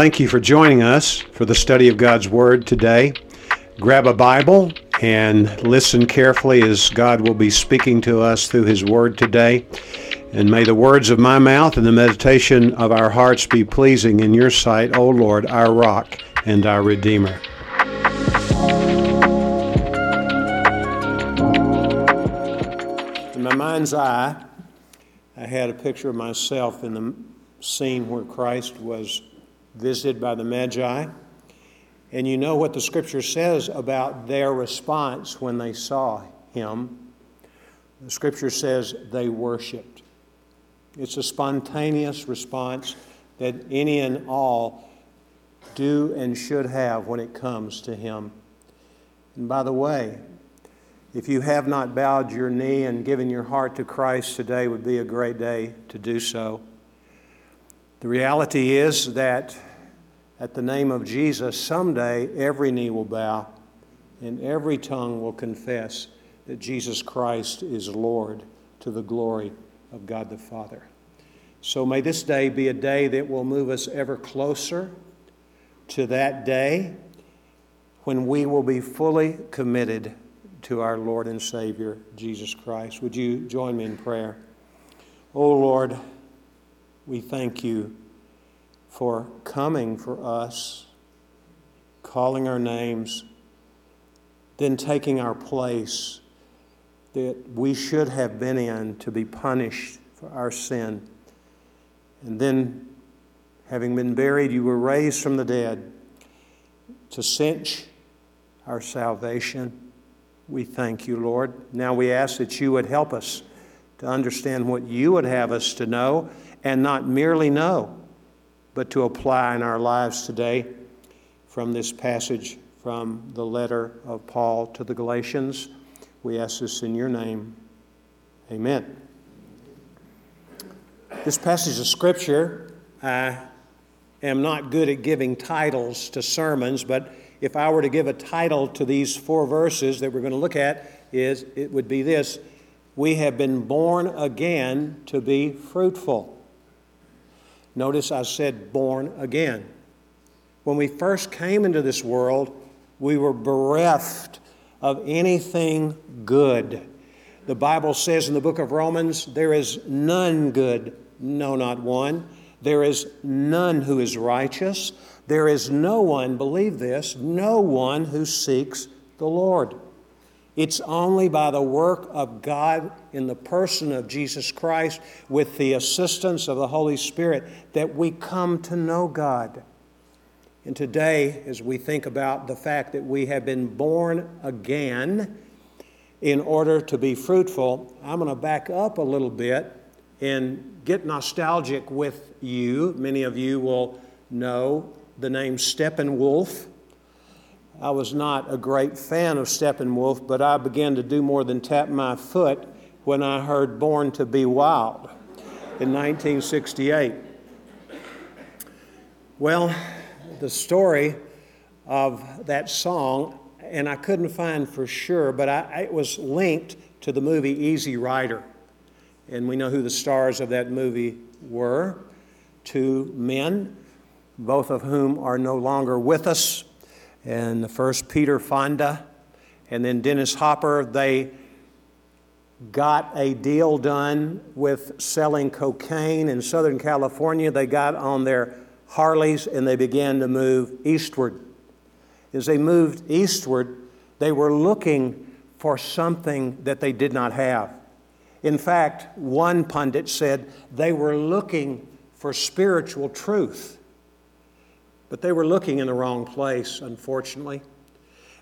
Thank you for joining us for the study of God's Word today. Grab a Bible and listen carefully as God will be speaking to us through His Word today. And may the words of my mouth and the meditation of our hearts be pleasing in your sight, O Lord, our rock and our Redeemer. In my mind's eye, I had a picture of myself in the scene where Christ was visited by the Magi. And you know what the scripture says about their response when they saw him. The scripture says they worshiped. It's a spontaneous response that any and all do and should have when it comes to him. And by the way, if you have not bowed your knee and given your heart to Christ today would be a great day to do so. The reality is that at the name of Jesus, someday every knee will bow and every tongue will confess that Jesus Christ is Lord to the glory of God the Father. So may this day be a day that will move us ever closer to that day when we will be fully committed to our Lord and Savior, Jesus Christ. Would you join me in prayer? Oh Lord, we thank you for coming for us, calling our names, then taking our place that we should have been in to be punished for our sin. And then, having been buried, you were raised from the dead to cinch our salvation. We thank you, Lord. Now we ask that you would help us to understand what you would have us to know and not merely know, but to apply in our lives today from this passage from the letter of Paul to the Galatians. We ask this in your name. Amen. This passage of Scripture, I am not good at giving titles to sermons, but if I were to give a title to these four verses that we're going to look at, is it would be this We have been born again to be fruitful. Notice I said born again. When we first came into this world, we were bereft of anything good. The Bible says in the book of Romans, there is none good, no, not one. There is none who is righteous. There is no one, believe this, no one who seeks the Lord. It's only by the work of God in the person of Jesus Christ, with the assistance of the Holy Spirit, that we come to know God. And today, as we think about the fact that we have been born again in order to be fruitful, I'm going to back up a little bit and get nostalgic with you. Many of you will know the name Steppenwolf. I was not a great fan of Steppenwolf, but I began to do more than tap my foot when I heard Born to Be Wild in 1968. Well, the story of that song, and I couldn't find for sure, but I, it was linked to the movie Easy Rider. And we know who the stars of that movie were two men, both of whom are no longer with us and the first Peter Fonda, and then Dennis Hopper. They got a deal done with selling cocaine in Southern California. They got on their Harleys and they began to move eastward. As they moved eastward, they were looking for something that they did not have. In fact, one pundit said they were looking for spiritual truth. But they were looking in the wrong place, unfortunately.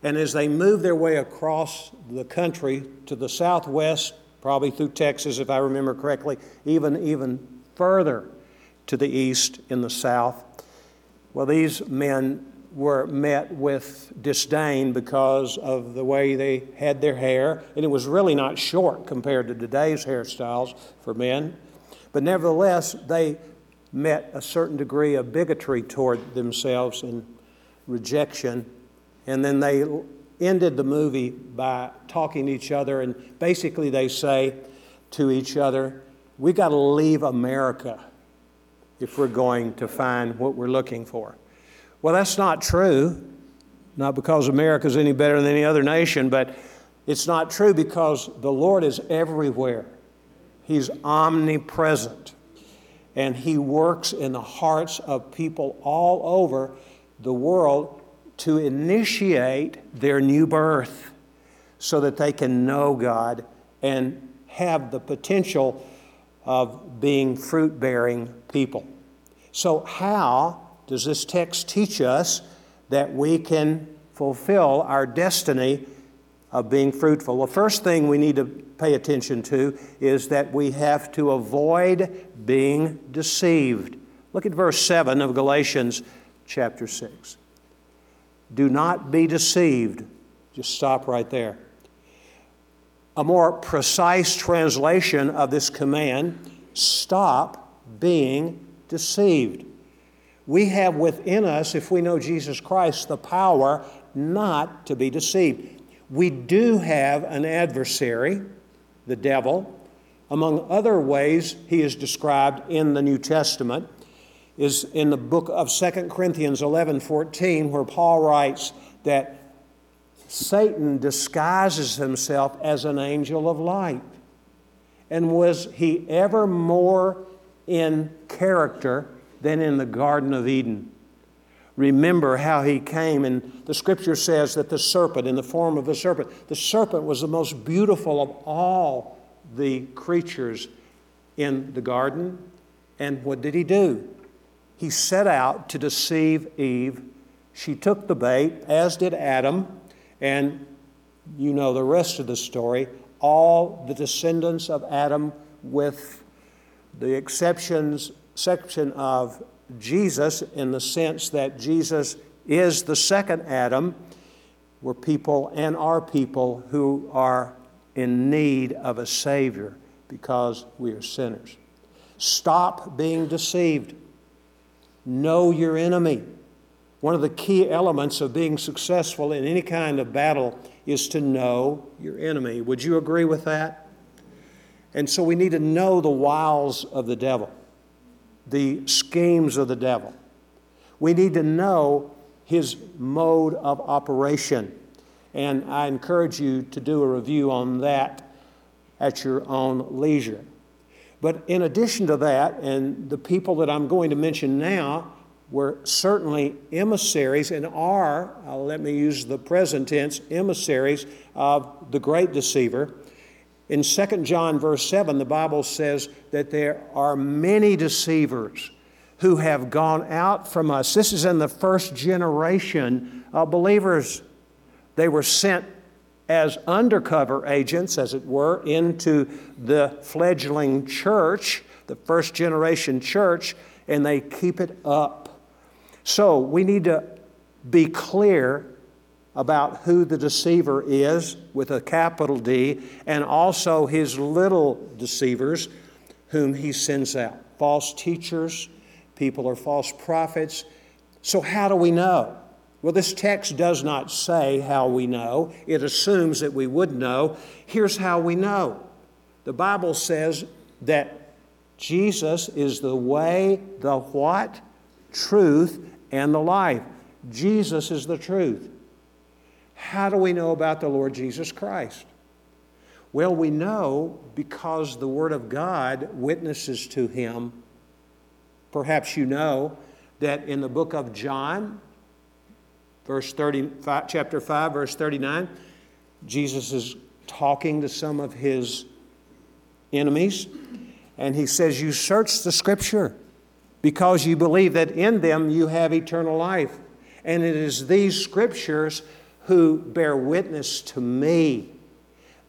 And as they moved their way across the country to the southwest, probably through Texas, if I remember correctly, even, even further to the east in the south, well, these men were met with disdain because of the way they had their hair, and it was really not short compared to today's hairstyles for men. But nevertheless, they met a certain degree of bigotry toward themselves and rejection. And then they ended the movie by talking to each other, and basically they say to each other, We got to leave America if we're going to find what we're looking for. Well, that's not true. Not because America's any better than any other nation, but it's not true because the Lord is everywhere. He's omnipresent. And He works in the hearts of people all over the world to initiate their new birth so that they can know God and have the potential of being fruit bearing people. So, how does this text teach us that we can fulfill our destiny of being fruitful? Well, first thing we need to pay attention to is that we have to avoid being deceived. Look at verse 7 of Galatians chapter 6. Do not be deceived. Just stop right there. A more precise translation of this command stop being deceived. We have within us, if we know Jesus Christ, the power not to be deceived. We do have an adversary, the devil. Among other ways he is described in the New Testament is in the book of 2 Corinthians 11 14, where Paul writes that Satan disguises himself as an angel of light. And was he ever more in character than in the Garden of Eden? Remember how he came, and the scripture says that the serpent, in the form of the serpent, the serpent was the most beautiful of all the creatures in the garden. And what did he do? he set out to deceive Eve. She took the bait, as did Adam, and you know the rest of the story. All the descendants of Adam, with the exceptions section of Jesus, in the sense that Jesus is the second Adam, were people and are people who are in need of a Savior because we are sinners. Stop being deceived. Know your enemy. One of the key elements of being successful in any kind of battle is to know your enemy. Would you agree with that? And so we need to know the wiles of the devil, the schemes of the devil. We need to know his mode of operation. And I encourage you to do a review on that at your own leisure. But in addition to that, and the people that I'm going to mention now were certainly emissaries and are, uh, let me use the present tense, emissaries of the great deceiver. In 2 John, verse 7, the Bible says that there are many deceivers who have gone out from us. This is in the first generation of believers. They were sent as undercover agents, as it were, into the fledgling church, the first generation church, and they keep it up. So we need to be clear about who the deceiver is with a capital D, and also his little deceivers whom he sends out. False teachers, people are false prophets. So, how do we know? Well, this text does not say how we know, it assumes that we would know. Here's how we know the Bible says that Jesus is the way, the what? Truth, and the life. Jesus is the truth. How do we know about the Lord Jesus Christ? Well, we know because the Word of God witnesses to him. Perhaps you know that in the book of John, verse 35, chapter 5, verse 39, Jesus is talking to some of his enemies, and he says, You search the scripture because you believe that in them you have eternal life. And it is these scriptures who bear witness to me.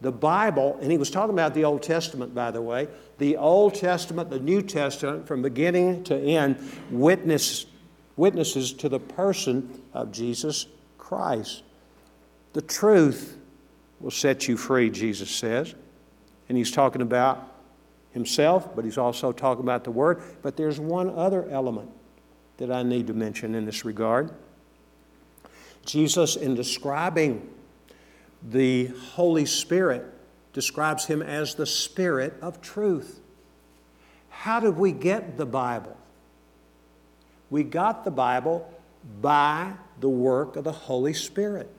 The Bible, and he was talking about the Old Testament, by the way, the Old Testament, the New Testament, from beginning to end, witness witnesses to the person of Jesus Christ. The truth will set you free, Jesus says. And he's talking about himself, but he's also talking about the Word. But there's one other element that I need to mention in this regard. Jesus, in describing the Holy Spirit, describes him as the Spirit of truth. How did we get the Bible? We got the Bible by the work of the Holy Spirit.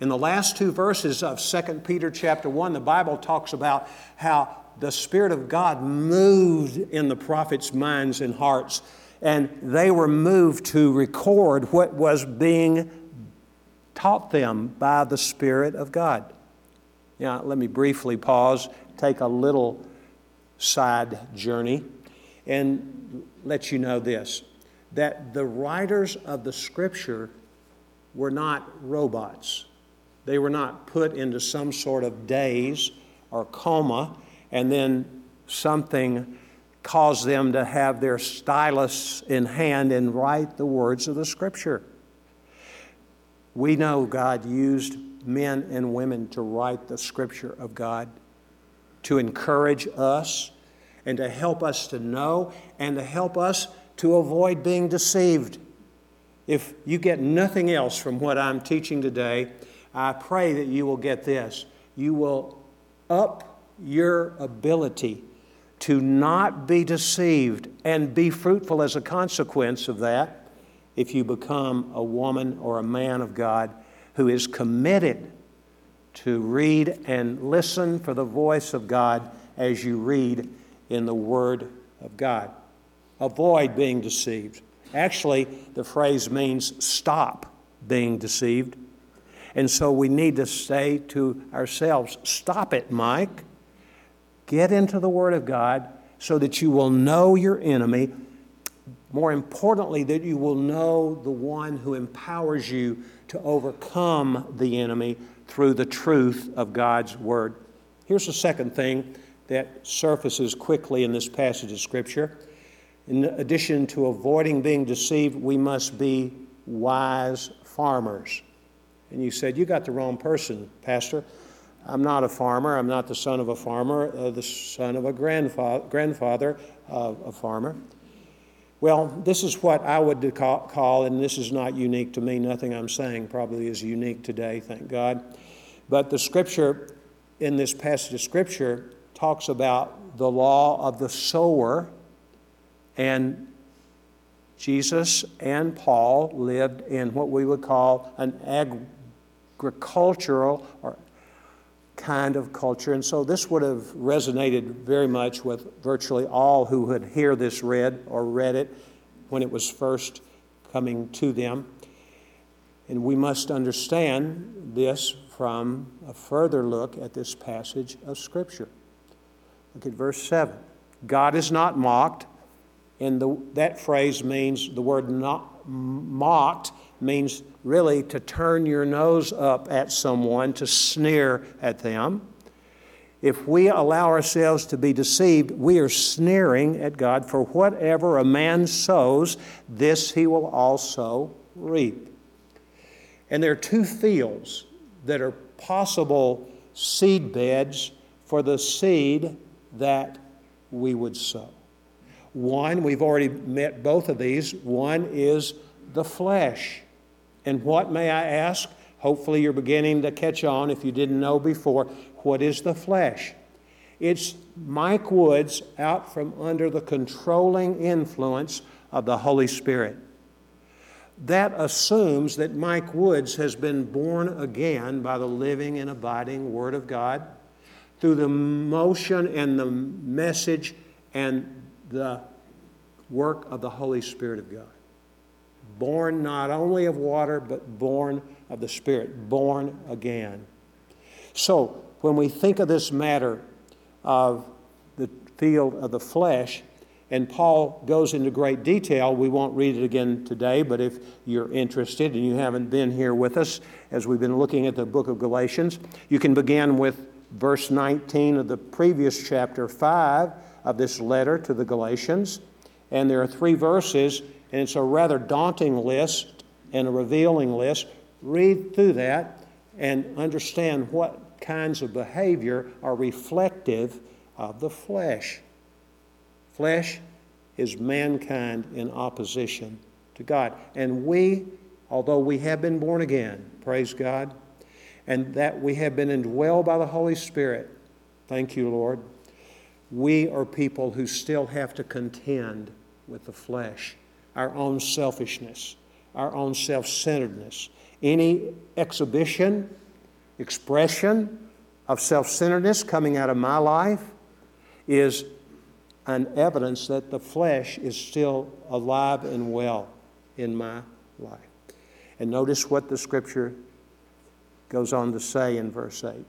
In the last two verses of 2 Peter chapter 1, the Bible talks about how the Spirit of God moved in the prophets' minds and hearts, and they were moved to record what was being taught them by the Spirit of God. Now, let me briefly pause, take a little side journey, and let you know this that the writers of the Scripture were not robots. They were not put into some sort of daze or coma, and then something caused them to have their stylus in hand and write the words of the Scripture. We know God used men and women to write the Scripture of God, to encourage us, and to help us to know and to help us to avoid being deceived. If you get nothing else from what I'm teaching today, I pray that you will get this. You will up your ability to not be deceived and be fruitful as a consequence of that if you become a woman or a man of God who is committed to read and listen for the voice of God as you read in the Word of God. Avoid being deceived. Actually, the phrase means stop being deceived. And so we need to say to ourselves, Stop it, Mike. Get into the Word of God so that you will know your enemy. More importantly, that you will know the one who empowers you to overcome the enemy through the truth of God's Word. Here's the second thing that surfaces quickly in this passage of Scripture. In addition to avoiding being deceived, we must be wise farmers. And you said, You got the wrong person, Pastor. I'm not a farmer. I'm not the son of a farmer, uh, the son of a grandfather, grandfather of a farmer. Well, this is what I would call, and this is not unique to me, nothing I'm saying probably is unique today, thank God. But the scripture, in this passage of scripture, talks about the law of the sower, and Jesus and Paul lived in what we would call an agricultural or kind of culture. And so this would have resonated very much with virtually all who would hear this read or read it when it was first coming to them. And we must understand this from a further look at this passage of Scripture. Look at verse 7. God is not mocked, and the, that phrase means the word not mocked means really to turn your nose up at someone, to sneer at them. If we allow ourselves to be deceived, we are sneering at God. For whatever a man sows, this he will also reap. And there are two fields that are possible seed beds for the seed that we would sow. One, we've already met both of these. One is the flesh. And what, may I ask? Hopefully, you're beginning to catch on if you didn't know before. What is the flesh? It's Mike Woods out from under the controlling influence of the Holy Spirit. That assumes that Mike Woods has been born again by the living and abiding Word of God through the motion and the message and the work of the Holy Spirit of God born not only of water, but born of the Spirit, born again. So, when we think of this matter of the field of the flesh, and Paul goes into great detail. We won't read it again today, but if you're interested and you haven't been here with us as we've been looking at the book of Galatians, you can begin with verse 19 of the previous chapter 5 of this letter to the Galatians. And there are three verses and it's a rather daunting list and a revealing list. Read through that and understand what kinds of behavior are reflective of the flesh. Flesh is mankind in opposition to God. And we, although we have been born again, praise God, and that we have been indwelled by the Holy Spirit, thank you, Lord, we are people who still have to contend with the flesh our own selfishness, our own self centeredness. Any exhibition, expression of self centeredness coming out of my life is an evidence that the flesh is still alive and well in my life. And notice what the scripture goes on to say in verse 8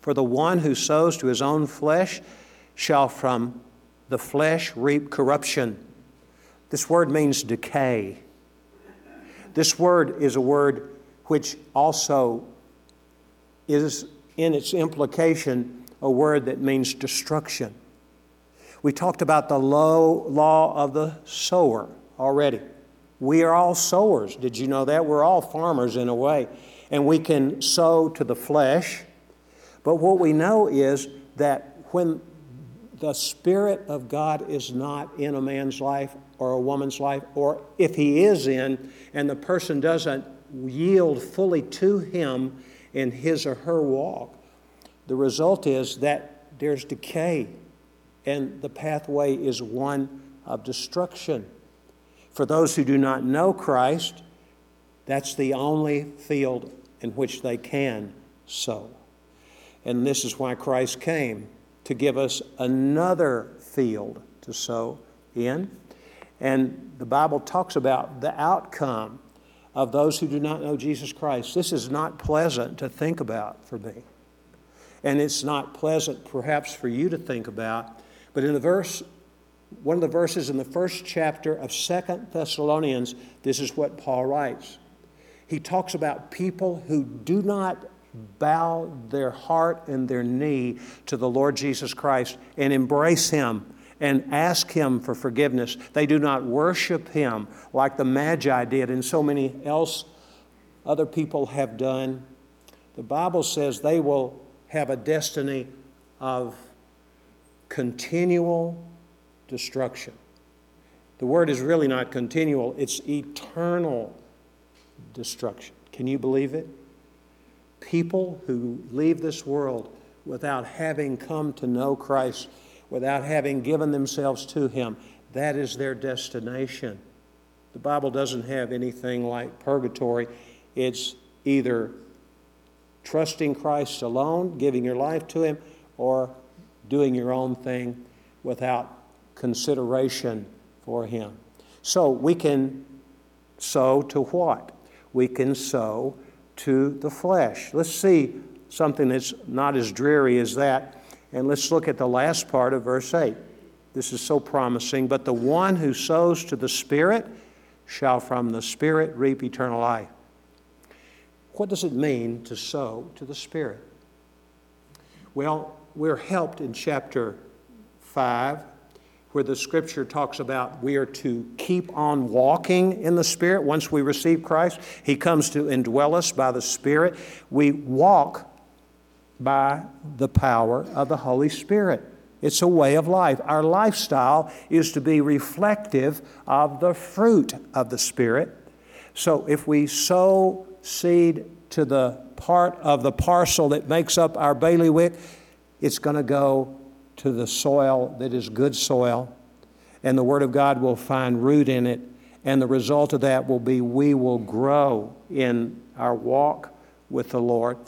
For the one who sows to his own flesh shall from the flesh reap corruption. This word means decay. This word is a word which also is, in its implication, a word that means destruction. We talked about the low law of the sower already. We are all sowers. Did you know that? We're all farmers in a way. And we can sow to the flesh. But what we know is that when the Spirit of God is not in a man's life or a woman's life, or if he is in and the person doesn't yield fully to him in his or her walk, the result is that there's decay and the pathway is one of destruction. For those who do not know Christ, that's the only field in which they can sow. And this is why Christ came to give us another field to sow in. And the Bible talks about the outcome of those who do not know Jesus Christ. This is not pleasant to think about for me. And it's not pleasant perhaps for you to think about. But in the verse one of the verses in the first chapter of Second Thessalonians, this is what Paul writes. He talks about people who do not bow their heart and their knee to the Lord Jesus Christ and embrace Him and ask Him for forgiveness. They do not worship Him like the Magi did and so many else other people have done. The Bible says they will have a destiny of continual destruction. The word is really not continual, it's eternal destruction. Can you believe it? People who leave this world without having come to know Christ, without having given themselves to Him, that is their destination. The Bible doesn't have anything like purgatory. It's either trusting Christ alone, giving your life to Him, or doing your own thing without consideration for him. So we can sow to what? We can sow to the flesh. Let's see something that's not as dreary as that. And let's look at the last part of verse 8. This is so promising. But the one who sows to the Spirit shall from the Spirit reap eternal life. What does it mean to sow to the Spirit? Well, we're helped in chapter 5 where the scripture talks about we are to keep on walking in the Spirit once we receive Christ. He comes to indwell us by the Spirit. We walk by the power of the Holy Spirit. It's a way of life. Our lifestyle is to be reflective of the fruit of the Spirit. So if we sow seed to the part of the parcel that makes up our bailiwick, it's going to go to the soil that is good soil, and the Word of God will find root in it. And the result of that will be we will grow in our walk with the Lord.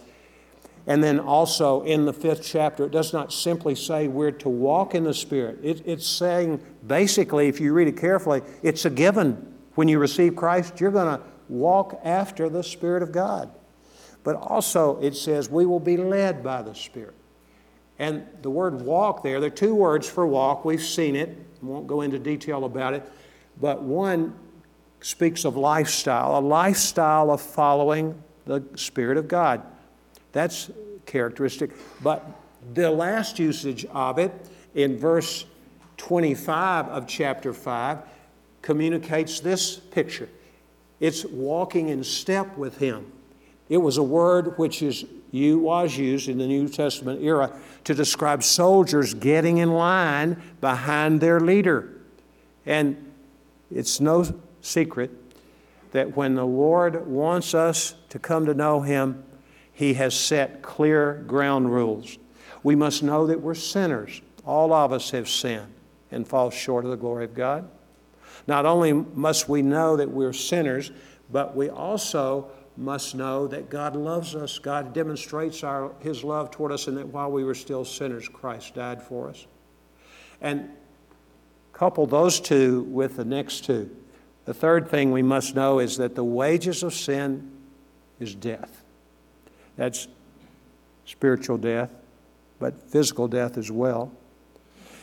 And then also in the fifth chapter, it does not simply say we're to walk in the Spirit. It, it's saying, basically, if you read it carefully, it's a given. When you receive Christ, you're going to walk after the Spirit of God. But also, it says we will be led by the Spirit. And the word walk there, there are two words for walk. We've seen it. Won't go into detail about it. But one speaks of lifestyle, a lifestyle of following the Spirit of God. That's characteristic. But the last usage of it in verse 25 of chapter 5 communicates this picture it's walking in step with Him. It was a word which is was used in the New Testament era to describe soldiers getting in line behind their leader. And it's no secret that when the Lord wants us to come to know Him, He has set clear ground rules. We must know that we're sinners. All of us have sinned and fall short of the glory of God. Not only must we know that we're sinners, but we also must know that God loves us. God demonstrates our, His love toward us, and that while we were still sinners, Christ died for us. And couple those two with the next two. The third thing we must know is that the wages of sin is death. That's spiritual death, but physical death as well.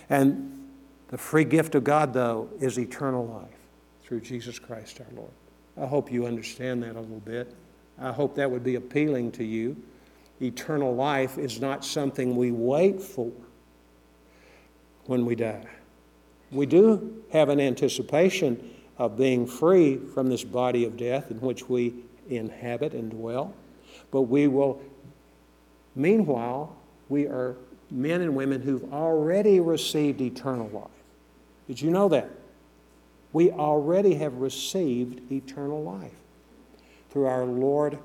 And the free gift of God, though, is eternal life through Jesus Christ our Lord. I hope you understand that a little bit. I hope that would be appealing to you. Eternal life is not something we wait for when we die. We do have an anticipation of being free from this body of death in which we inhabit and dwell, but we will, meanwhile, we are men and women who've already received eternal life. Did you know that? We already have received eternal life through our Lord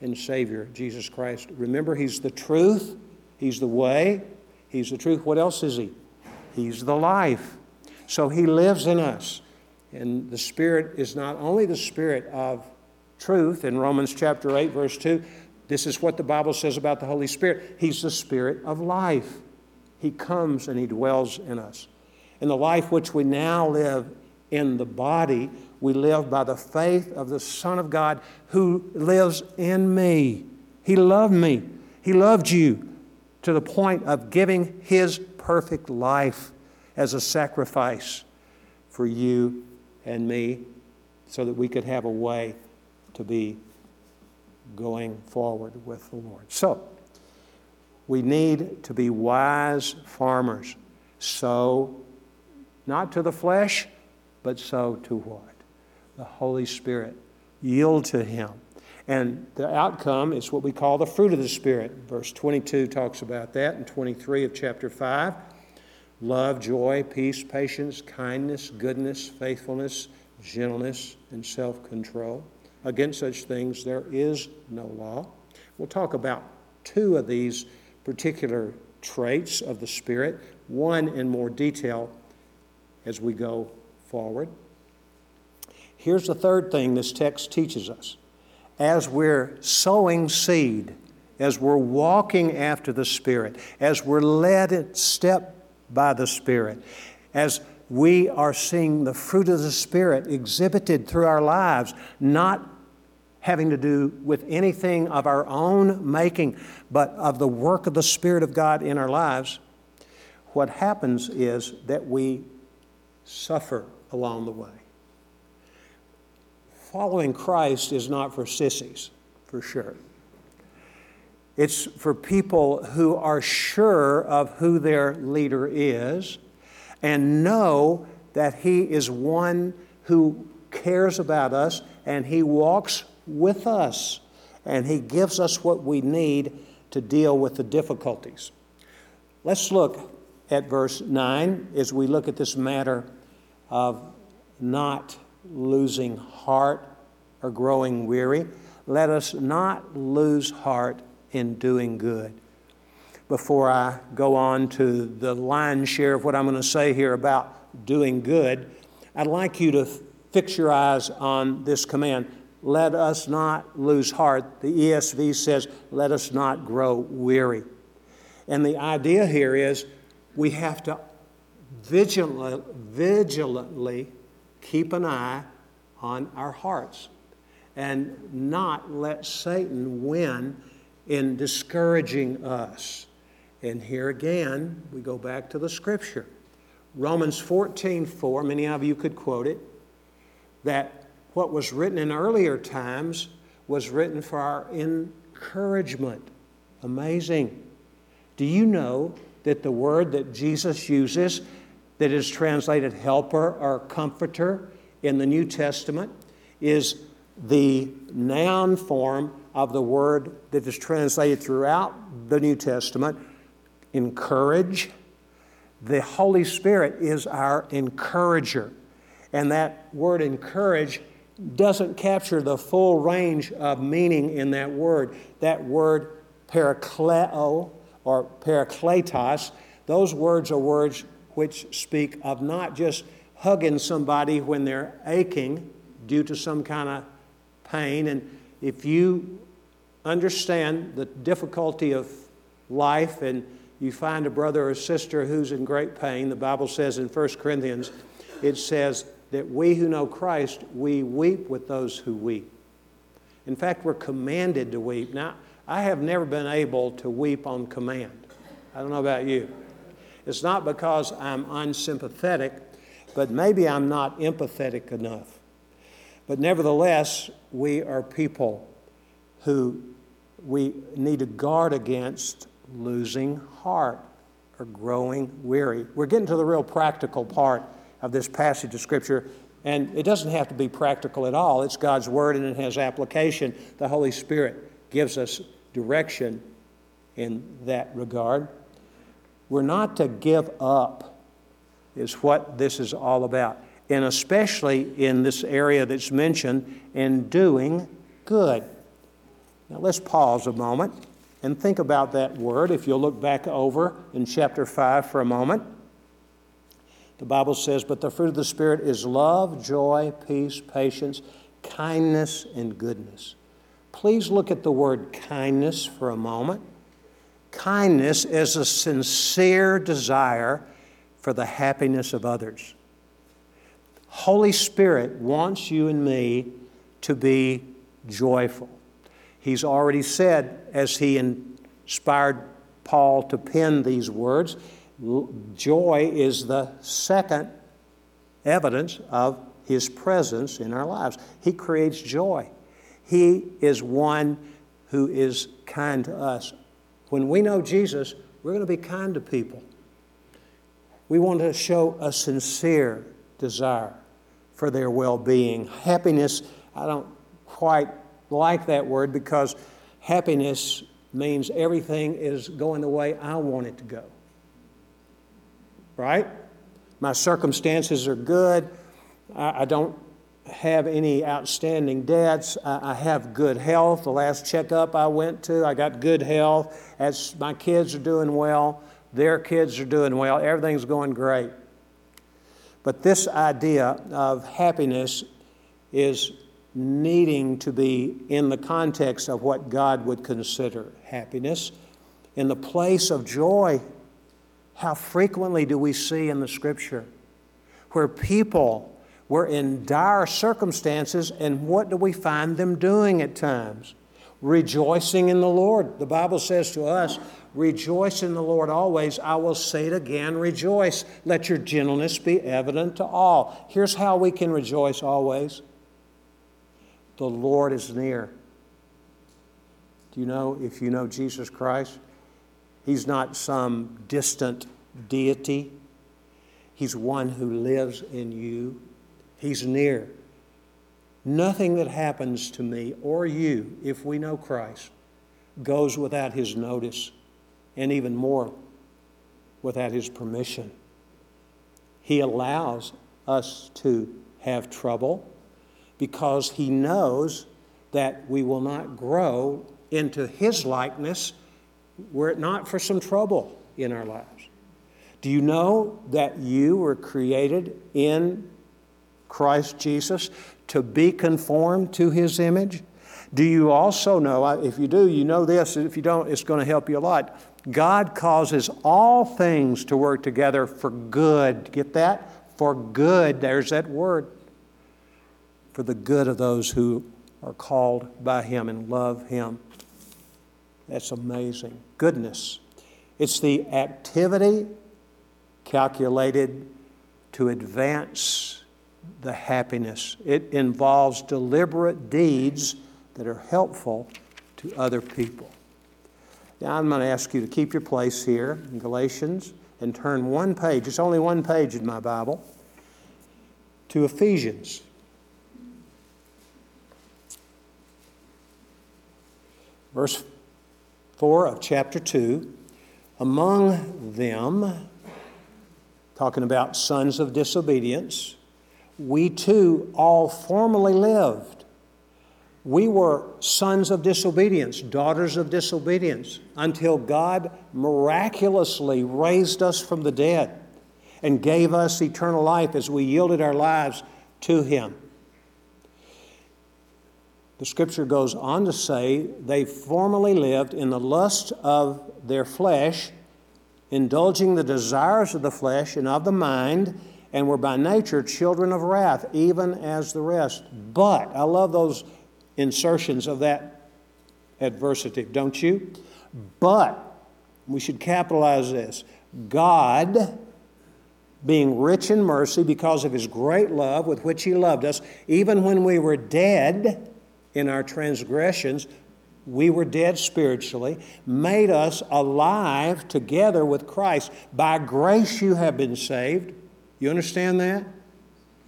and Savior, Jesus Christ. Remember, He's the truth, He's the way, He's the truth. What else is He? He's the life. So He lives in us. And the Spirit is not only the Spirit of truth in Romans chapter 8, verse 2. This is what the Bible says about the Holy Spirit. He's the Spirit of life. He comes and He dwells in us. In the life which we now live in the body, we live by the faith of the Son of God who lives in me. He loved me. He loved you to the point of giving His perfect life as a sacrifice for you and me so that we could have a way to be going forward with the Lord. So, we need to be wise farmers. Sow not to the flesh, but sow to what? The Holy Spirit. Yield to Him. And the outcome is what we call the fruit of the Spirit. Verse 22 talks about that, and 23 of chapter 5 love, joy, peace, patience, kindness, goodness, faithfulness, gentleness, and self control. Against such things there is no law. We'll talk about two of these particular traits of the Spirit, one in more detail as we go forward. Here's the third thing this text teaches us. As we're sowing seed, as we're walking after the Spirit, as we're led step by the Spirit, as we are seeing the fruit of the Spirit exhibited through our lives, not having to do with anything of our own making, but of the work of the Spirit of God in our lives, what happens is that we suffer along the way. Following Christ is not for sissies, for sure. It's for people who are sure of who their leader is and know that he is one who cares about us and he walks with us and he gives us what we need to deal with the difficulties. Let's look at verse 9 as we look at this matter of not losing heart or growing weary. Let us not lose heart in doing good. Before I go on to the lion's share of what I'm going to say here about doing good, I'd like you to fix your eyes on this command. Let us not lose heart. The ESV says, let us not grow weary. And the idea here is we have to vigilantly, vigilantly keep an eye on our hearts and not let Satan win in discouraging us. And here again, we go back to the scripture. Romans 14 4, many of you could quote it, that what was written in earlier times was written for our encouragement. Amazing. Do you know that the word that Jesus uses, that is translated helper or comforter in the New Testament, is the noun form of the word that is translated throughout the New Testament encourage. The Holy Spirit is our encourager. And that word encourage doesn't capture the full range of meaning in that word. That word parakleo or parakletos, those words are words which speak of not just hugging somebody when they're aching due to some kind of pain. And if you understand the difficulty of life and you find a brother or sister who's in great pain, the Bible says in 1 Corinthians, it says that we who know Christ, we weep with those who weep. In fact, we're commanded to weep. Now, I have never been able to weep on command. I don't know about you. It's not because I'm unsympathetic, but maybe I'm not empathetic enough. But nevertheless, we are people who we need to guard against losing heart or growing weary. We're getting to the real practical part of this passage of Scripture, and it doesn't have to be practical at all. It's God's Word and it has application. The Holy Spirit gives us direction in that regard. We're not to give up, is what this is all about. And especially in this area that's mentioned, in doing good. Now let's pause a moment and think about that word. If you'll look back over in chapter 5 for a moment, the Bible says, But the fruit of the Spirit is love, joy, peace, patience, kindness, and goodness. Please look at the word kindness for a moment. Kindness is a sincere desire for the happiness of others. Holy Spirit wants you and me to be joyful. He's already said, as he inspired Paul to pen these words, joy is the second evidence of his presence in our lives. He creates joy. He is one who is kind to us. When we know Jesus, we're going to be kind to people. We want to show a sincere desire for their well being. Happiness, I don't quite like that word because happiness means everything is going the way I want it to go. Right? My circumstances are good. I, I don't have any outstanding debts. I, I have good health. The last checkup I went to, I got good health. As my kids are doing well, their kids are doing well. Everything's going great. But this idea of happiness is needing to be in the context of what God would consider happiness, in the place of joy. How frequently do we see in the scripture where people were in dire circumstances, and what do we find them doing at times? Rejoicing in the Lord. The Bible says to us, Rejoice in the Lord always. I will say it again, rejoice. Let your gentleness be evident to all. Here's how we can rejoice always the Lord is near. Do you know, if you know Jesus Christ, He's not some distant deity. He's one who lives in you. He's near. Nothing that happens to me or you, if we know Christ, goes without His notice, and even more, without His permission. He allows us to have trouble because He knows that we will not grow into His likeness were it not for some trouble in our lives. Do you know that you were created in Christ Jesus, to be conformed to his image? Do you also know, if you do, you know this, if you don't, it's going to help you a lot. God causes all things to work together for good. Get that? For good. There's that word. For the good of those who are called by Him and love Him. That's amazing. Goodness. It's the activity calculated to advance the happiness. It involves deliberate deeds that are helpful to other people. Now, I'm going to ask you to keep your place here in Galatians and turn one page, it's only one page in my Bible, to Ephesians. Verse 4 of chapter 2 Among them, talking about sons of disobedience, we too all formerly lived. We were sons of disobedience, daughters of disobedience, until God miraculously raised us from the dead. and gave us eternal life as we yielded our lives to Him. The scripture goes on to say they formerly lived in the lust of their flesh, indulging the desires of the flesh and of the mind, and were by nature children of wrath, even as the rest. But, I love those insertions of that adversative, don't you? But, we should capitalize this God, being rich in mercy because of his great love with which he loved us, even when we were dead in our transgressions, we were dead spiritually, made us alive together with Christ. By grace you have been saved. You understand that?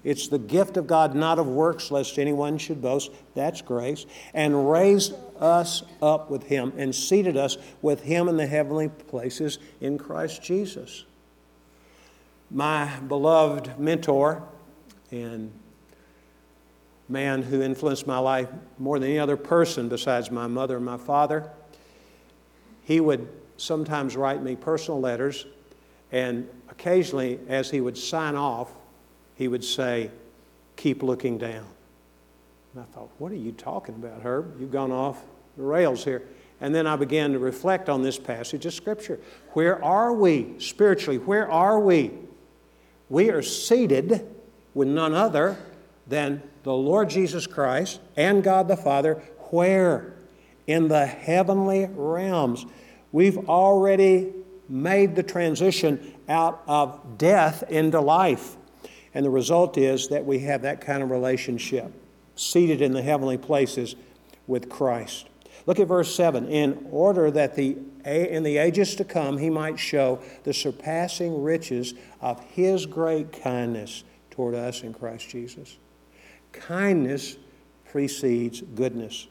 It's the gift of God, not of works, lest anyone should boast. That's grace. And raised us up with Him and seated us with Him in the heavenly places in Christ Jesus. My beloved mentor and man who influenced my life more than any other person besides my mother and my father, he would sometimes write me personal letters, and occasionally, as he would sign off, he would say, Keep looking down. And I thought, What are you talking about, Herb? You've gone off the rails here. And then I began to reflect on this passage of Scripture. Where are we spiritually? Where are we? We are seated with none other than the Lord Jesus Christ and God the Father. Where? In the heavenly realms. We've already made the transition out of death into life. And the result is that we have that kind of relationship, seated in the heavenly places with Christ. Look at verse 7. In order that the, in the ages to come he might show the surpassing riches of his great kindness toward us in Christ Jesus. Kindness precedes goodness.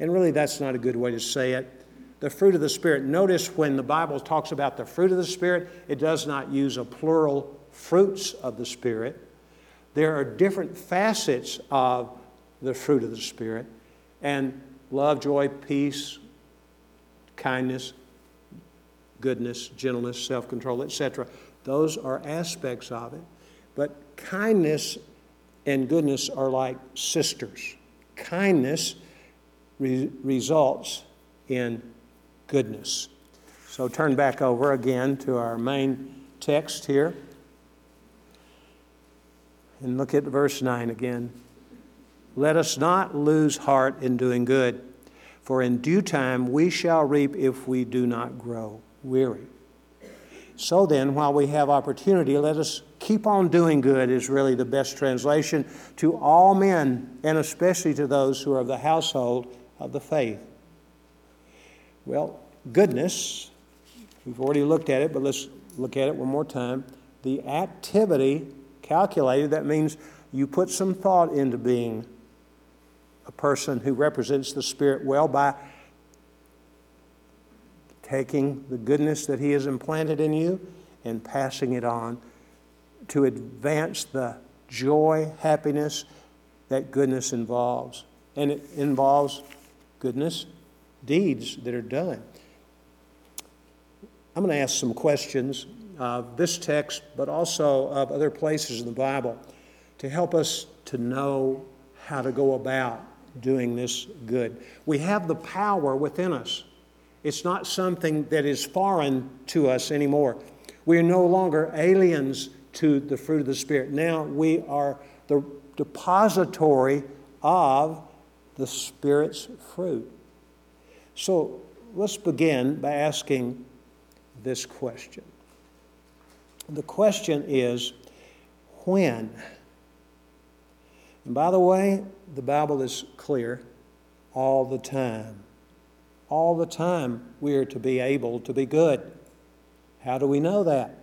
And really, that's not a good way to say it. The fruit of the Spirit. Notice when the Bible talks about the fruit of the Spirit, it does not use a plural fruits of the Spirit there are different facets of the fruit of the Spirit, and love, joy, peace, kindness, goodness, gentleness, self control, etc. Those are aspects of it. But kindness and goodness are like sisters. Kindness re- results in goodness. So turn back over again to our main text here. And look at verse 9 again. Let us not lose heart in doing good, for in due time we shall reap if we do not grow weary. So then, while we have opportunity, let us keep on doing good, is really the best translation to all men, and especially to those who are of the household of the faith. Well, goodness, we've already looked at it, but let's look at it one more time. The activity calculated, that means you put some thought into being a person who represents the Spirit well by taking the goodness that He has implanted in you and passing it on to advance the joy, happiness that goodness involves. And it involves goodness, deeds that are done. I'm going to ask some questions of this text, but also of other places in the Bible, to help us to know how to go about doing this good. We have the power within us. It's not something that is foreign to us anymore. We are no longer aliens to the fruit of the Spirit. Now we are the depository of the Spirit's fruit. So let's begin by asking this question the question is when? And by the way, the Bible is clear all the time. All the time we are to be able to be good. How do we know that?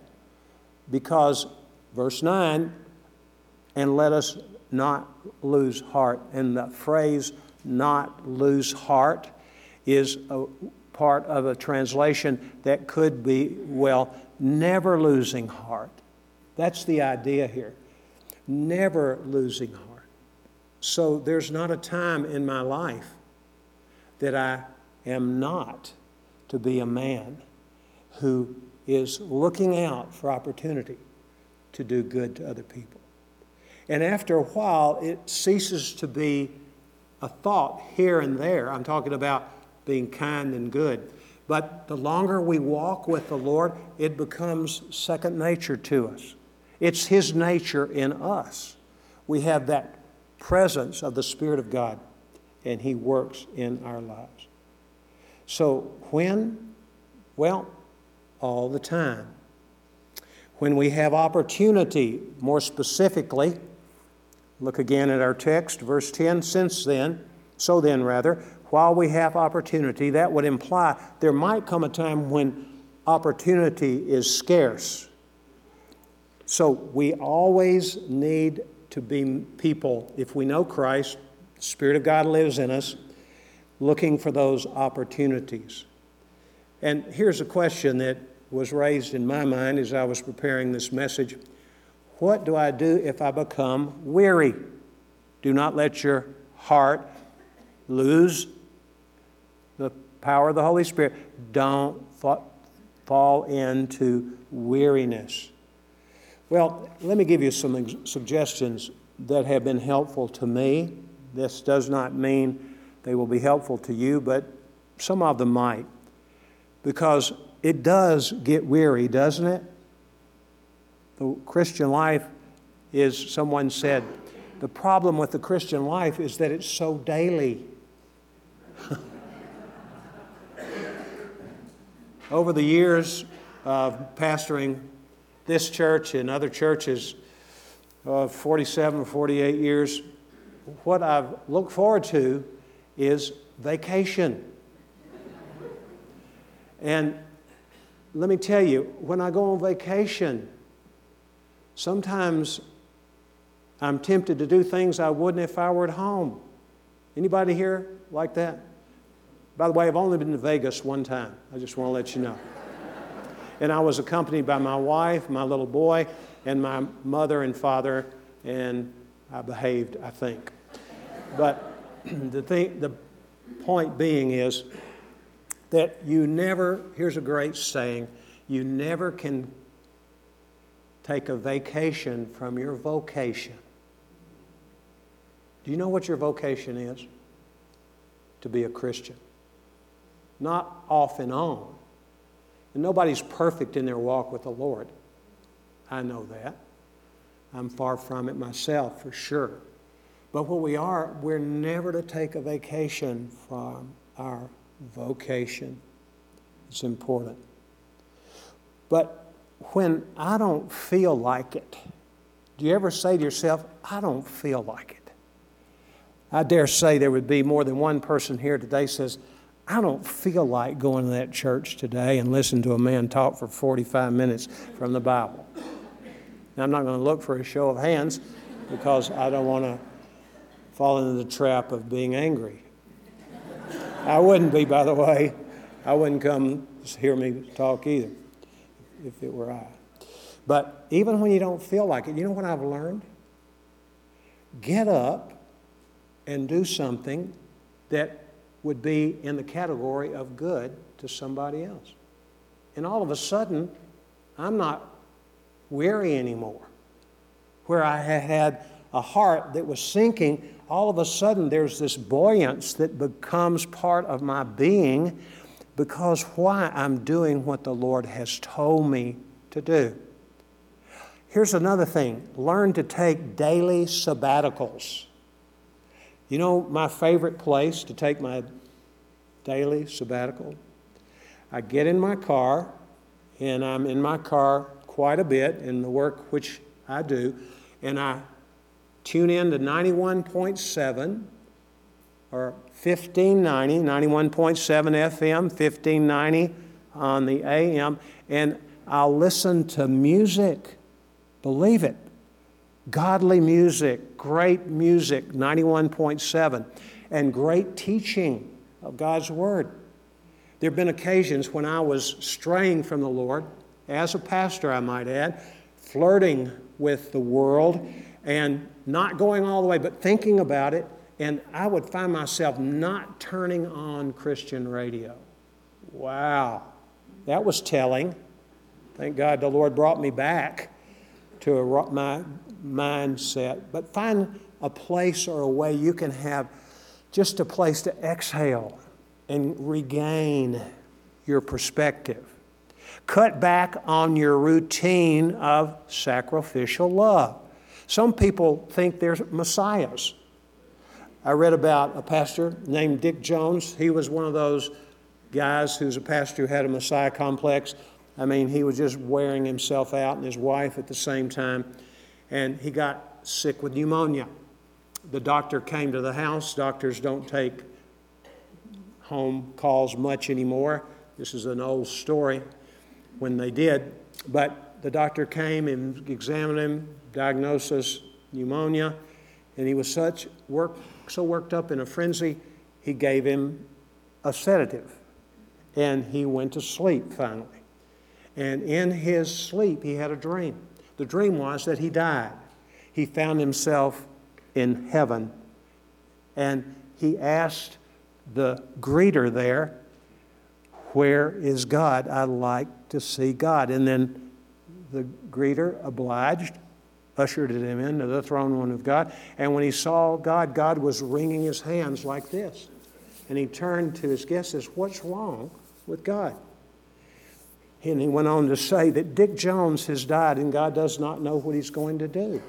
Because verse 9, and let us not lose heart. And the phrase not lose heart is a part of a translation that could be, well, never losing heart. That's the idea here. Never losing heart. So there's not a time in my life that I am not to be a man who is looking out for opportunity to do good to other people. And after a while, it ceases to be a thought here and there. I'm talking about being kind and good. But the longer we walk with the Lord, it becomes second nature to us. It's His nature in us. We have that presence of the Spirit of God, and He works in our lives. So, when? Well, all the time. When we have opportunity, more specifically, look again at our text, verse 10 since then, so then, rather, while we have opportunity, that would imply there might come a time when opportunity is scarce. So we always need to be people, if we know Christ, the Spirit of God lives in us, looking for those opportunities. And here's a question that was raised in my mind as I was preparing this message What do I do if I become weary? Do not let your heart lose the power of the Holy Spirit. Don't fall into weariness. Well, let me give you some suggestions that have been helpful to me. This does not mean they will be helpful to you, but some of them might. Because it does get weary, doesn't it? The Christian life is, someone said, the problem with the Christian life is that it's so daily. Over the years of pastoring this church and other churches, uh, 47 48 years, what I've looked forward to is vacation. and let me tell you, when I go on vacation, sometimes I'm tempted to do things I wouldn't if I were at home. Anybody here like that? By the way, I've only been to Vegas one time. I just want to let you know. and I was accompanied by my wife, my little boy, and my mother and father, and I behaved, I think. But the, thing, the point being is that you never, here's a great saying, you never can take a vacation from your vocation. Do you know what your vocation is? To be a Christian not off and on. And nobody's perfect in their walk with the Lord. I know that. I'm far from it myself, for sure. But what we are, we're never to take a vacation from our vocation. It's important. But when I don't feel like it, do you ever say to yourself, I don't feel like it? I dare say there would be more than one person here today says, I don't feel like going to that church today and listen to a man talk for 45 minutes from the Bible. Now, I'm not going to look for a show of hands because I don't want to fall into the trap of being angry. I wouldn't be, by the way. I wouldn't come hear me talk either if it were I. But even when you don't feel like it, you know what I've learned? Get up and do something that would be in the category of good to somebody else. And all of a sudden, I'm not weary anymore. Where I had a heart that was sinking, all of a sudden there's this buoyance that becomes part of my being because why? I'm doing what the Lord has told me to do. Here's another thing learn to take daily sabbaticals. You know, my favorite place to take my daily sabbatical? I get in my car, and I'm in my car quite a bit in the work which I do, and I tune in to 91.7 or 1590, 91.7 FM, 1590 on the AM, and I'll listen to music. Believe it godly music, great music, 91.7, and great teaching of God's Word. There have been occasions when I was straying from the Lord, as a pastor, I might add, flirting with the world and not going all the way, but thinking about it, and I would find myself not turning on Christian radio. Wow, that was telling. Thank God the Lord brought me back to a my mindset, but find a place or a way you can have just a place to exhale and regain your perspective. Cut back on your routine of sacrificial love. Some people think they're messiahs. I read about a pastor named Dick Jones. He was one of those guys who's a pastor who had a messiah complex. I mean, he was just wearing himself out and his wife at the same time. And he got sick with pneumonia. The doctor came to the house. Doctors don't take home calls much anymore. This is an old story when they did. But the doctor came and examined him, diagnosis pneumonia, and he was such work, so worked up in a frenzy, he gave him a sedative. And he went to sleep finally. And in his sleep, he had a dream. The dream was that he died. He found himself in heaven. And he asked the greeter there, Where is God? I'd like to see God. And then the greeter obliged, ushered him into the throne room of God. And when he saw God, God was wringing his hands like this. And he turned to his guests and says, What's wrong with God? And he went on to say that Dick Jones has died and God does not know what he's going to do.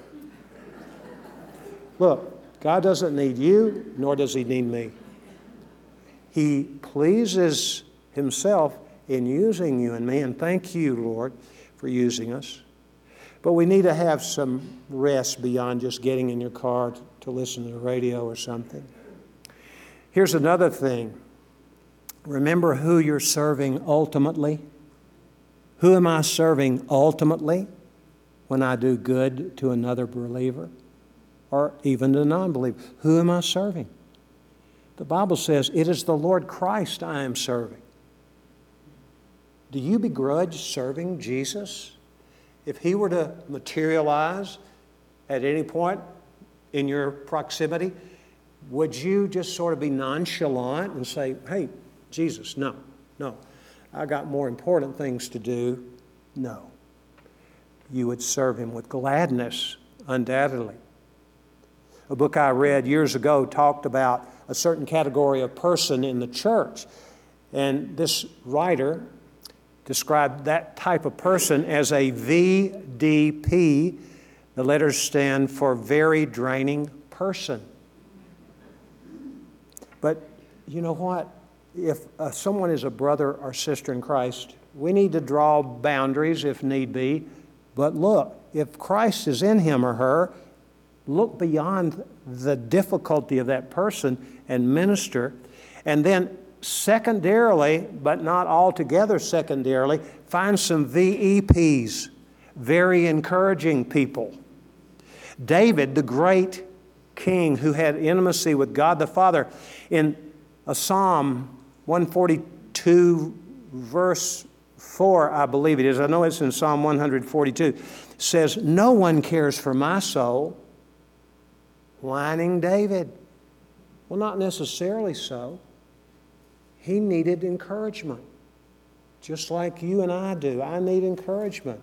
Look, God doesn't need you, nor does he need me. He pleases himself in using you and me, and thank you, Lord, for using us. But we need to have some rest beyond just getting in your car to listen to the radio or something. Here's another thing remember who you're serving ultimately. Who am I serving ultimately when I do good to another believer or even a non believer? Who am I serving? The Bible says, It is the Lord Christ I am serving. Do you begrudge serving Jesus? If he were to materialize at any point in your proximity, would you just sort of be nonchalant and say, Hey, Jesus, no, no. I got more important things to do. No. You would serve him with gladness, undoubtedly. A book I read years ago talked about a certain category of person in the church. And this writer described that type of person as a VDP. The letters stand for very draining person. But you know what? if uh, someone is a brother or sister in Christ, we need to draw boundaries if need be. But look, if Christ is in him or her, look beyond the difficulty of that person and minister. And then, secondarily, but not altogether secondarily, find some VEPs, very encouraging people. David, the great king who had intimacy with God the Father, in a psalm 142, verse 4, I believe it is. I know it's in Psalm 142. Says, No one cares for my soul. Whining David. Well, not necessarily so. He needed encouragement, just like you and I do. I need encouragement.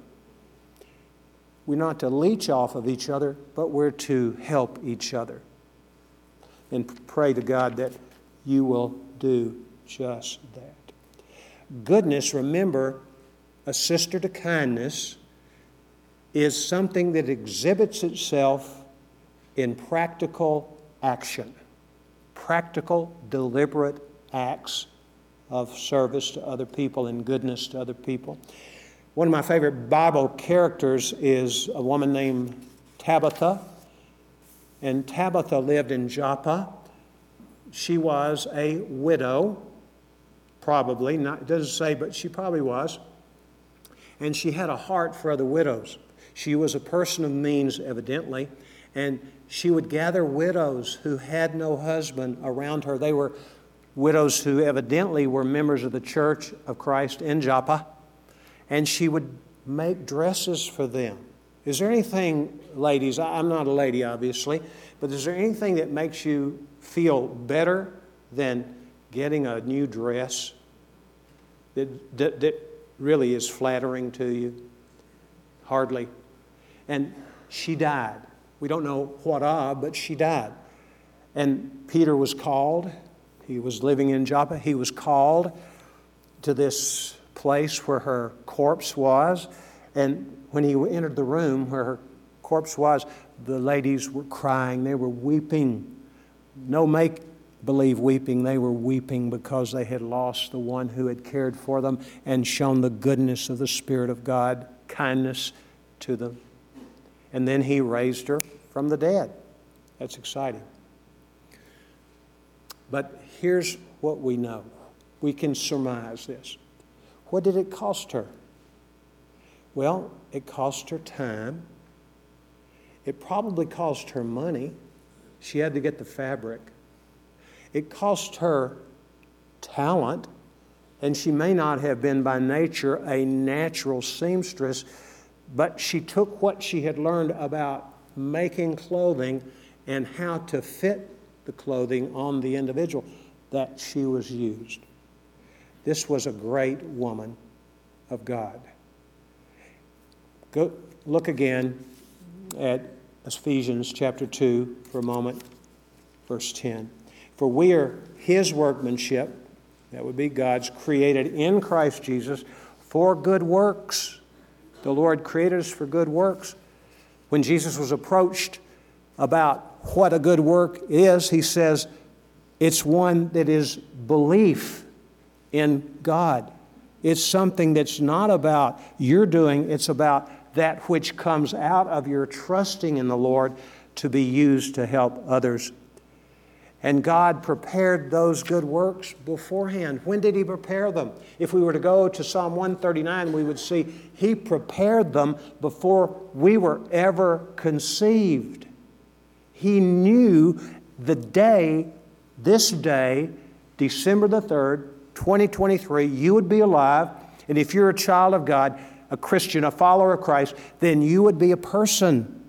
We're not to leech off of each other, but we're to help each other. And pray to God that you will do just that. Goodness, remember, a sister to kindness is something that exhibits itself in practical action, practical, deliberate acts of service to other people and goodness to other people. One of my favorite Bible characters is a woman named Tabitha. And Tabitha lived in Joppa. She was a widow probably. Not, doesn't say, but she probably was. And she had a heart for other widows. She was a person of means, evidently, and she would gather widows who had no husband around her. They were widows who evidently were members of the Church of Christ in Joppa, and she would make dresses for them. Is there anything, ladies, I'm not a lady obviously, but is there anything that makes you feel better than getting a new dress that, that, that really is flattering to you? Hardly. And she died. We don't know what of, but she died. And Peter was called. He was living in Joppa. He was called to this place where her corpse was. And when he entered the room where her corpse was, the ladies were crying. They were weeping. No make believe weeping. They were weeping because they had lost the one who had cared for them and shown the goodness of the Spirit of God, kindness to them. And then he raised her from the dead. That's exciting. But here's what we know we can surmise this. What did it cost her? Well, it cost her time. It probably cost her money. She had to get the fabric. It cost her talent, and she may not have been by nature a natural seamstress, but she took what she had learned about making clothing and how to fit the clothing on the individual that she was used. This was a great woman of God. Go look again at Ephesians chapter 2 for a moment, verse 10. For we are his workmanship, that would be God's, created in Christ Jesus for good works. The Lord created us for good works. When Jesus was approached about what a good work is, he says, it's one that is belief in God. It's something that's not about your doing, it's about that which comes out of your trusting in the Lord to be used to help others. And God prepared those good works beforehand. When did He prepare them? If we were to go to Psalm 139, we would see He prepared them before we were ever conceived. He knew the day, this day, December the 3rd, 2023, you would be alive. And if you're a child of God, a Christian, a follower of Christ, then you would be a person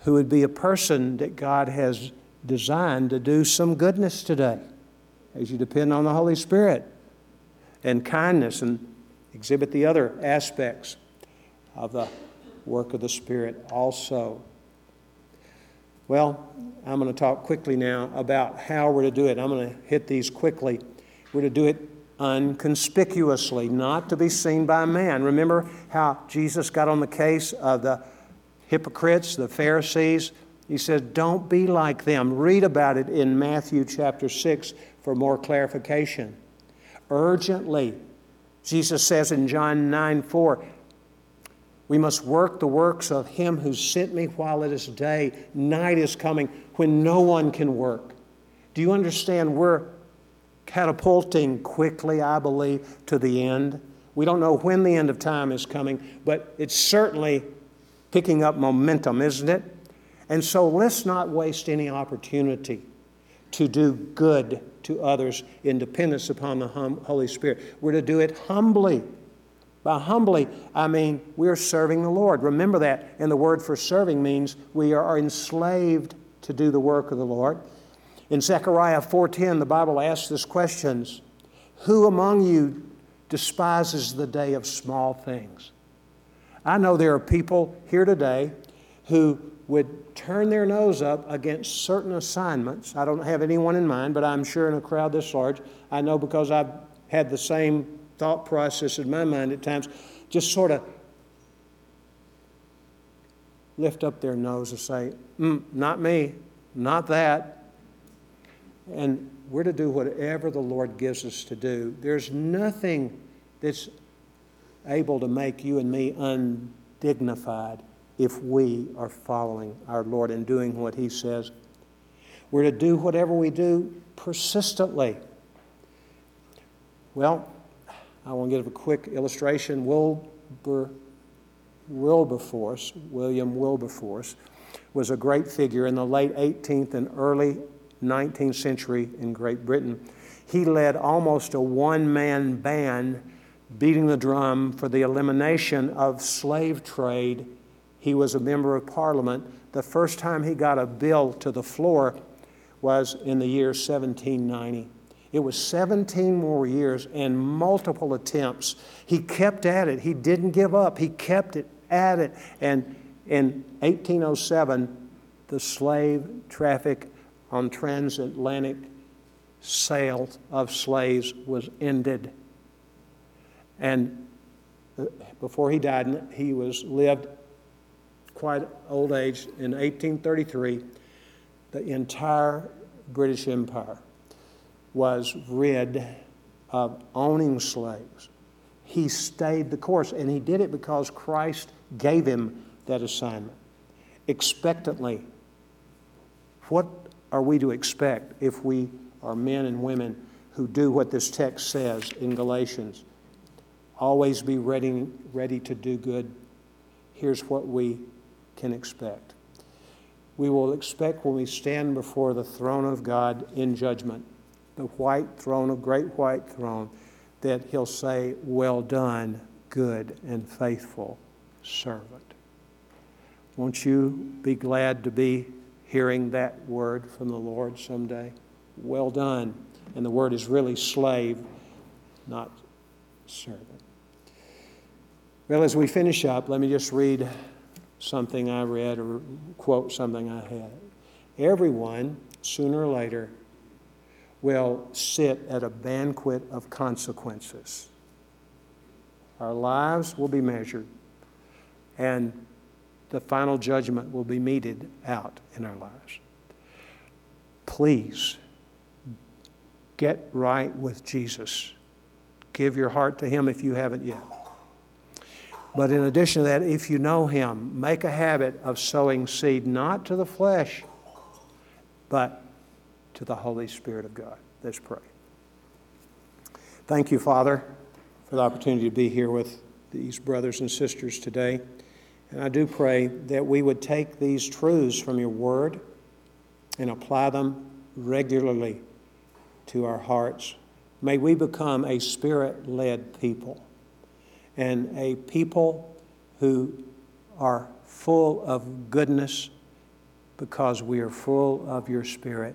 who would be a person that God has designed to do some goodness today as you depend on the Holy Spirit and kindness and exhibit the other aspects of the work of the Spirit also. Well, I'm going to talk quickly now about how we're to do it. I'm going to hit these quickly. We're to do it unconspicuously, not to be seen by man. Remember how Jesus got on the case of the hypocrites, the Pharisees? He says, Don't be like them. Read about it in Matthew chapter 6 for more clarification. Urgently, Jesus says in John 9 4, we must work the works of him who sent me while it is day. Night is coming when no one can work. Do you understand? We're catapulting quickly, I believe, to the end. We don't know when the end of time is coming, but it's certainly picking up momentum, isn't it? And so let's not waste any opportunity to do good to others in dependence upon the hum- Holy Spirit. We're to do it humbly. By humbly, I mean we're serving the Lord. Remember that. And the word for serving means we are enslaved to do the work of the Lord. In Zechariah 4:10, the Bible asks this questions: Who among you despises the day of small things? I know there are people here today who would turn their nose up against certain assignments. I don't have anyone in mind, but I'm sure in a crowd this large, I know because I've had the same thought process in my mind at times, just sort of lift up their nose and say, mm, Not me, not that. And we're to do whatever the Lord gives us to do. There's nothing that's able to make you and me undignified if we are following our Lord and doing what He says. We're to do whatever we do persistently. Well, I want to give a quick illustration. Wilbur, Wilberforce, William Wilberforce, was a great figure in the late 18th and early 19th century in Great Britain. He led almost a one man band beating the drum for the elimination of slave trade he was a member of parliament. The first time he got a bill to the floor was in the year 1790. It was 17 more years and multiple attempts. He kept at it. He didn't give up. He kept it at it. And In 1807, the slave traffic on transatlantic sales of slaves was ended. And uh, before he died, he was lived quite old age in 1833. The entire British Empire was rid of owning slaves. He stayed the course, and he did it because Christ gave him that assignment expectantly. What are we to expect if we are men and women who do what this text says in Galatians? Always be ready, ready to do good. Here's what we can expect. We will expect when we stand before the throne of God in judgment, the white throne, a great white throne, that He'll say, Well done, good and faithful servant. Won't you be glad to be hearing that word from the Lord someday? Well done. And the word is really slave, not servant. Well, as we finish up, let me just read something I read or quote something I had. Everyone, sooner or later, will sit at a banquet of consequences. Our lives will be measured, and the final judgment will be meted out in our lives. Please get right with Jesus. Give your heart to Him if you haven't yet. But in addition to that, if you know Him, make a habit of sowing seed not to the flesh, but to the Holy Spirit of God. Let's pray. Thank you, Father, for the opportunity to be here with these brothers and sisters today. And I do pray that we would take these truths from your word and apply them regularly to our hearts. May we become a spirit led people and a people who are full of goodness because we are full of your Spirit.